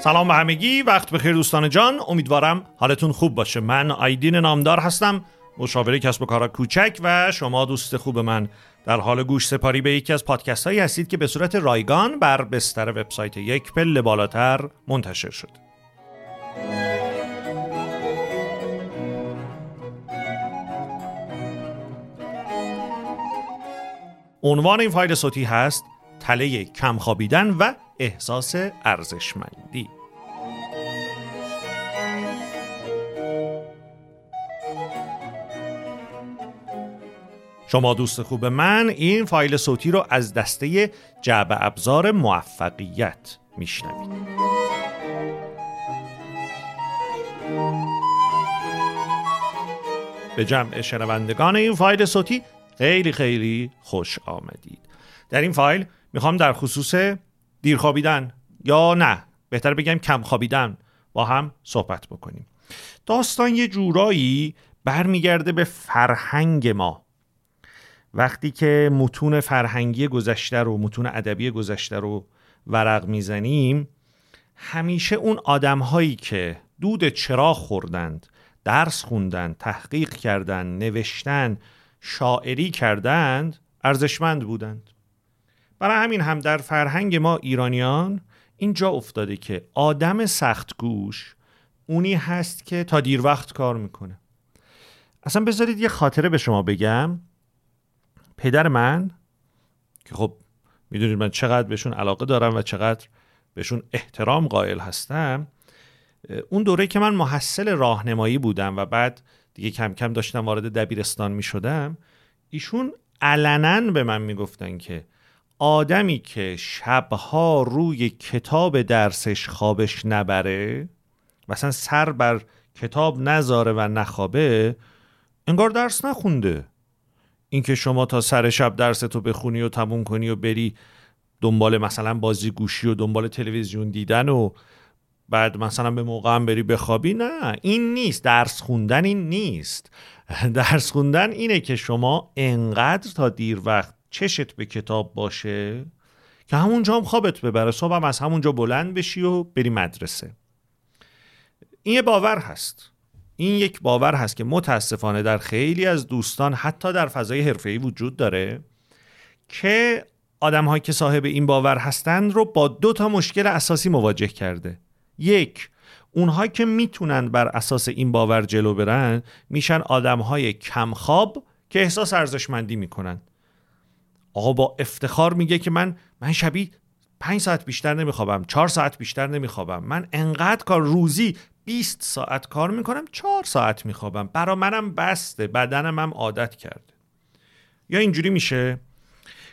سلام به همگی وقت بخیر دوستان جان. امیدوارم حالتون خوب باشه. من آیدین نامدار هستم مشاور کسب و کارا کوچک و شما دوست خوب من. در حال گوش سپاری به یکی از پادکست هایی هستید که به صورت رایگان بر بستر وبسایت یک پله بالاتر منتشر شد. عنوان این فایل صوتی هست تله کم خوابیدن و احساس ارزشمندی. شما دوست خوب من این فایل صوتی رو از دسته جعب ابزار موفقیت میشنوید. به جمع شنوندگان این فایل صوتی خیلی خیلی خوش آمدید. در این فایل می‌خوام در خصوص دیر خوابیدن یا نه؟ بهتر بگم کم خوابیدن با هم صحبت بکنیم. داستان یه جورایی برمیگرده به فرهنگ ما. وقتی که متون فرهنگی گذشته رو متون ادبی گذشته رو ورق می‌زنیم همیشه اون آدم هایی که دود چرا خوردند درس خوندند تحقیق کردند نوشتن شاعری کردند ارزشمند بودند. برای همین هم در فرهنگ ما ایرانیان اینجا افتاده که آدم سخت گوش اونی هست که تا دیر وقت کار می‌کنه. اصلا بذارید یه خاطره به شما بگم. پدر من که خب می‌دونید من چقدر بهشون علاقه دارم و چقدر بهشون احترام قائل هستم اون دوره که من محصل راهنمایی بودم و بعد دیگه کم کم داشتم وارد دبیرستان می شدم ایشون علنا به من می‌گفتن که آدمی که شبها روی کتاب درسش خوابش نبره مثلا سر بر کتاب نذاره و نخوابه انگار درس نخونده. اینکه شما تا سر شب درس تو بخونی و تموم کنی و بری دنبال مثلا بازی گوشی و دنبال تلویزیون دیدن و بعد مثلا به موقع هم بری بخوابی نه این نیست. درس خوندن این نیست. درس خوندن اینه که شما انقدر تا دیر وقت چشت به کتاب باشه که همونجا هم خوابت ببره صبح هم از همونجا بلند بشی و بری مدرسه. این یه باور هست. این یک باور هست که متاسفانه در خیلی از دوستان حتی در فضای حرفه‌ای وجود داره که آدم که صاحب این باور هستند رو با دو تا مشکل اساسی مواجه کرده. یک اونهایی که می‌تونن بر اساس این باور جلو برن میشن آدم های کمخواب که احساس ارزشمندی می‌کنن. آقا با افتخار میگه که من من شبی پنج ساعت بیشتر نمیخوابم چهار ساعت بیشتر نمیخوابم. من انقدر کار روزی 20 ساعت کار می‌کنم چهار ساعت میخوابم. برا منم بسته بدنم هم عادت کرده. یا اینجوری میشه؟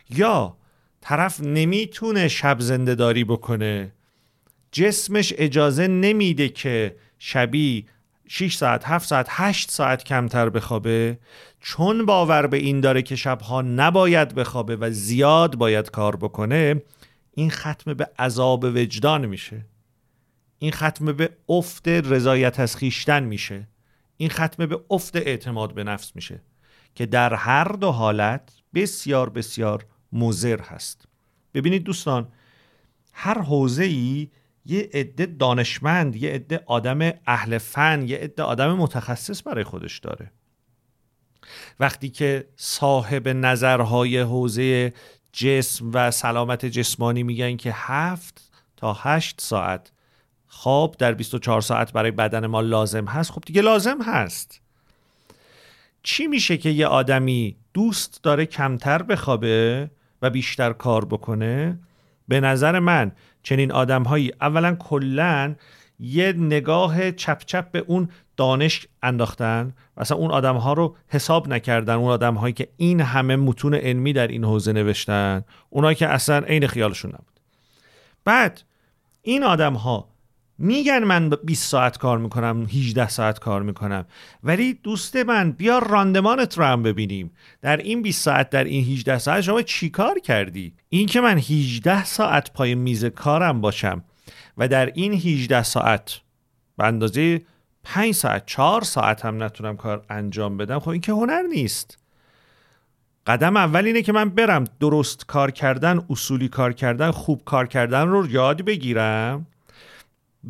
یا طرف نمی‌تونه شب زنده داری بکنه. جسمش اجازه نمیده که شبی 6 ساعت 7 ساعت 8 ساعت کمتر بخوابه چون باور به این داره که شبها نباید بخوابه و زیاد باید کار بکنه این ختم به عذاب وجدان میشه. این ختم به افت رضایت از خیشتن میشه. این ختم به افت اعتماد به نفس میشه که در هر دو حالت بسیار بسیار مضر هست. ببینید دوستان هر حوزه ای یه عده دانشمند یه عده آدم اهل فن یه عده آدم متخصص برای خودش داره. وقتی که صاحب نظرهای حوزه جسم و سلامت جسمانی میگن که هفت تا هشت ساعت خواب در 24 ساعت برای بدن ما لازم هست خب دیگه لازم هست. چی میشه که یه آدمی دوست داره کمتر بخوابه و بیشتر کار بکنه؟ به نظر من چنین آدمهایی اولا کلا یه نگاه چپ چپ به اون دانش انداختن مثلا اون آدم ها رو حساب نکردن اون آدم هایی که این همه متون علمی در این حوزه نوشتن اونایی که اصلا عین خیالشون نبود. بعد این آدم ها میگن من 20 ساعت کار می‌کنم 18 ساعت کار می‌کنم. ولی دوست من بیا راندمانت رو هم ببینیم. در این 20 ساعت در این 18 ساعت شما چی کار کردی؟ این که من 18 ساعت پای میز کارم باشم و در این 18 ساعت به اندازه 5 ساعت 4 ساعت هم نتونم کار انجام بدم خب این که هنر نیست. قدم اول اینه که من برم درست کار کردن اصولی کار کردن خوب کار کردن رو یاد بگیرم.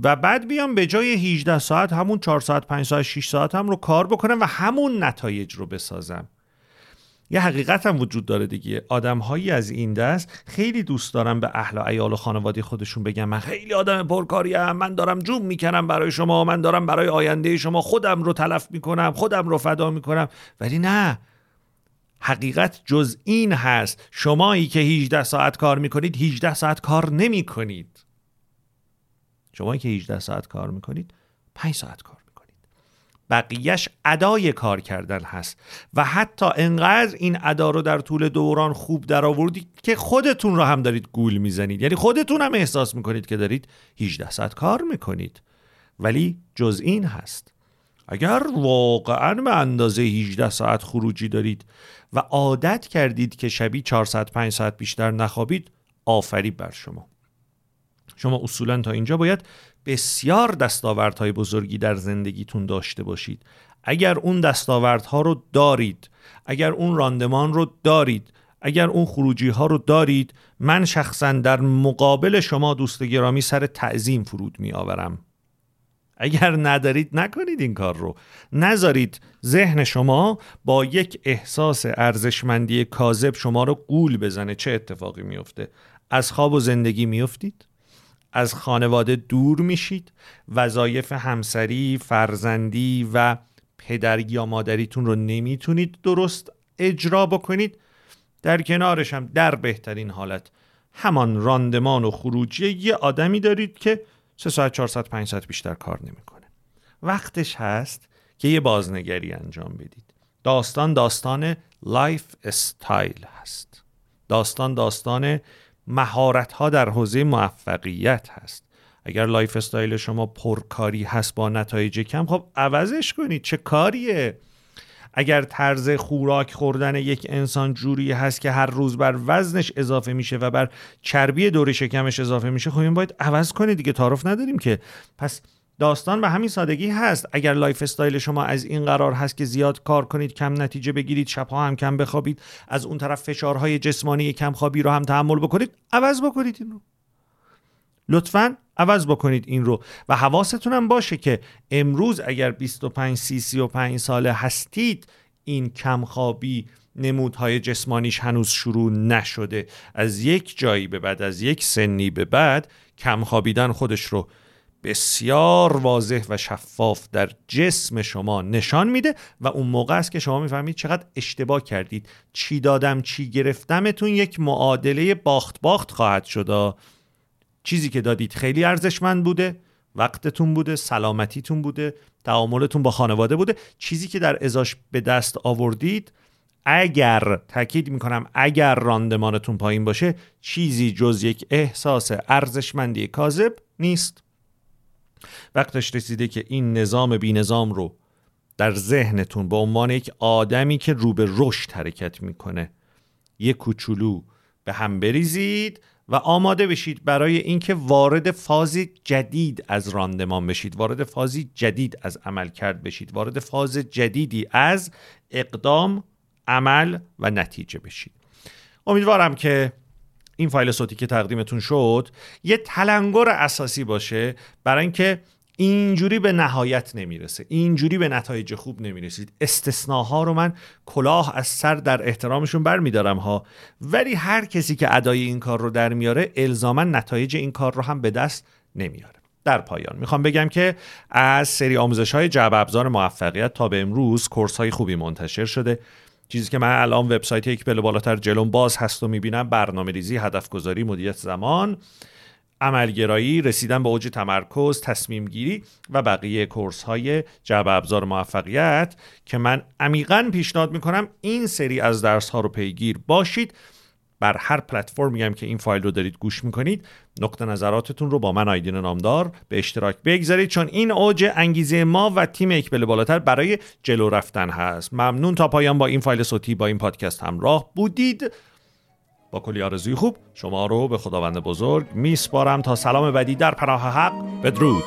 و بعد بیام به جای 18 ساعت همون 4 ساعت 5 ساعت 6 ساعت هم رو کار بکنم و همون نتایج رو بسازم. یه حقیقت هم وجود داره دیگه. آدم هایی از این دست خیلی دوست دارم به اهل و عیال و خانواده خودشون بگم من خیلی آدم پرکاری من دارم جوم می‌کنم برای شما من دارم برای آینده شما خودم رو تلف می‌کنم خودم رو فدا می‌کنم. ولی نه. حقیقت جز این هست. شمایی که 18 ساعت کار می‌کنید 18 ساعت کار نمی‌کنید. شمایی که 18 ساعت کار می‌کنید 5 ساعت کار بقیهش ادای کار کردن هست و حتی انقدر این ادا رو در طول دوران خوب در که خودتون رو هم دارید گول می‌زنید. یعنی خودتون هم احساس می‌کنید که دارید 18 ساعت کار می‌کنید. ولی جز این هست. اگر واقعا به اندازه 18 ساعت خروجی دارید و عادت کردید که شبی 4 ساعت 5 ساعت بیشتر نخوابید آفری بر شما. شما اصولا تا اینجا باید بسیار دستاوردهای بزرگی در زندگیتون داشته باشید. اگر اون دستاوردها رو دارید اگر اون راندمان رو دارید اگر اون خروجی ها رو دارید من شخصا در مقابل شما دوست گرامی سر تعظیم فرود می آورم اگر ندارید نکنید این کار رو. نذارید ذهن شما با یک احساس ارزشمندی کاذب شما رو گول بزنه. چه اتفاقی میفته از خواب و زندگی میفتید از خانواده دور میشید. وظایف همسری، فرزندی و پدری یا مادریتون رو نمی‌تونید درست اجرا بکنید. در کنارش هم در بهترین حالت همان راندمان و خروجی یه آدمی دارید که 3 ساعت 4 ساعت 5 ساعت بیشتر کار نمی‌کنه. وقتش هست که یه بازنگری انجام بدید. داستان داستان lifestyle هست. داستان داستان مهارت ها در حوزه موفقیت هست. اگر lifestyle شما پرکاری هست با نتایج کم خب عوضش کنید. چه کاریه؟ اگر طرز خوراک خوردن یک انسان جوری هست که هر روز بر وزنش اضافه میشه و بر چربی دور شکمش اضافه میشه خب این باید عوض کنید دیگه تعارف نداریم که. پس داستان به همین سادگی هست. اگر lifestyle شما از این قرار هست که زیاد کار کنید کم نتیجه بگیرید شبها هم کم بخوابید از اون طرف فشارهای جسمانی کم خوابی رو هم تحمل بکنید عوض بکنید این رو. لطفا عوض بکنید این رو. و حواستون هم باشه که امروز اگر 25 سی 35 ساله هستید این کمخوابی نمودهای جسمانیش هنوز شروع نشده. از یک جایی به بعد از یک سنی به بعد کم خوابیدن خودش رو بسیار واضح و شفاف در جسم شما نشان میده و اون موقع است که شما می‌فهمید چقدر اشتباه کردید. چی دادم چی گرفتمتون یک معادله باخت باخت خواهد شد. چیزی که دادید خیلی ارزشمند بوده وقتتون بوده سلامتیتون بوده تعاملتون با خانواده بوده. چیزی که در ازاش به دست آوردید اگر تاکید می‌کنم اگر راندمانتون پایین باشه چیزی جز یک احساس ارزشمندی کاذب نیست. وقتش رسیده که این نظام بی نظام رو در ذهنتون به عنوان یک آدمی که رو به رشد حرکت می‌کنه یه کوچولو به هم بریزید و آماده بشید برای اینکه وارد فازی جدید از راندمان بشید وارد فازی جدید از عمل کرد بشید وارد فاز جدیدی از اقدام عمل و نتیجه بشید. امیدوارم که این فایل صوتی که تقدیمتون شد یه تلنگر اساسی باشه برای اینکه اینجوری به نهایت نمی‌رسه. اینجوری به نتایج خوب نمی‌رسید. استثناها رو من کلاه از سر در احترامشون برمیدارم ها. ولی هر کسی که ادای این کار رو در میاره الزاما نتایج این کار رو هم به دست نمیاره. در پایان می‌خوام بگم که از سری آموزش های جعب ابزار موفقیت تا به امروز کورس های خوبی منتشر شده. چیزی که من الان وبسایت یک پله بالاتر جلوم باز هست و می‌بینم برنامه ریزی هدف گذاری مدیریت زمان عملگرایی رسیدن به اوج تمرکز تصمیم گیری و بقیه کورس های جعب ابزار موفقیت که من عمیقا پیشنهاد می‌کنم این سری از درس ها رو پیگیر باشید. بر هر پلتفرمی هم که این فایل رو دارید گوش می‌کنید نقطه نظراتتون رو با من آیدین نامدار به اشتراک بگذارید چون این اوج انگیزه ما و تیم اکبل بالاتر برای جلو رفتن هست. ممنون تا پایان با این فایل صوتی با این پادکست همراه بودید. با کلی آرزوی خوب شما رو به خداوند بزرگ میسپارم. تا سلام بعدی در پناه حق بدرود.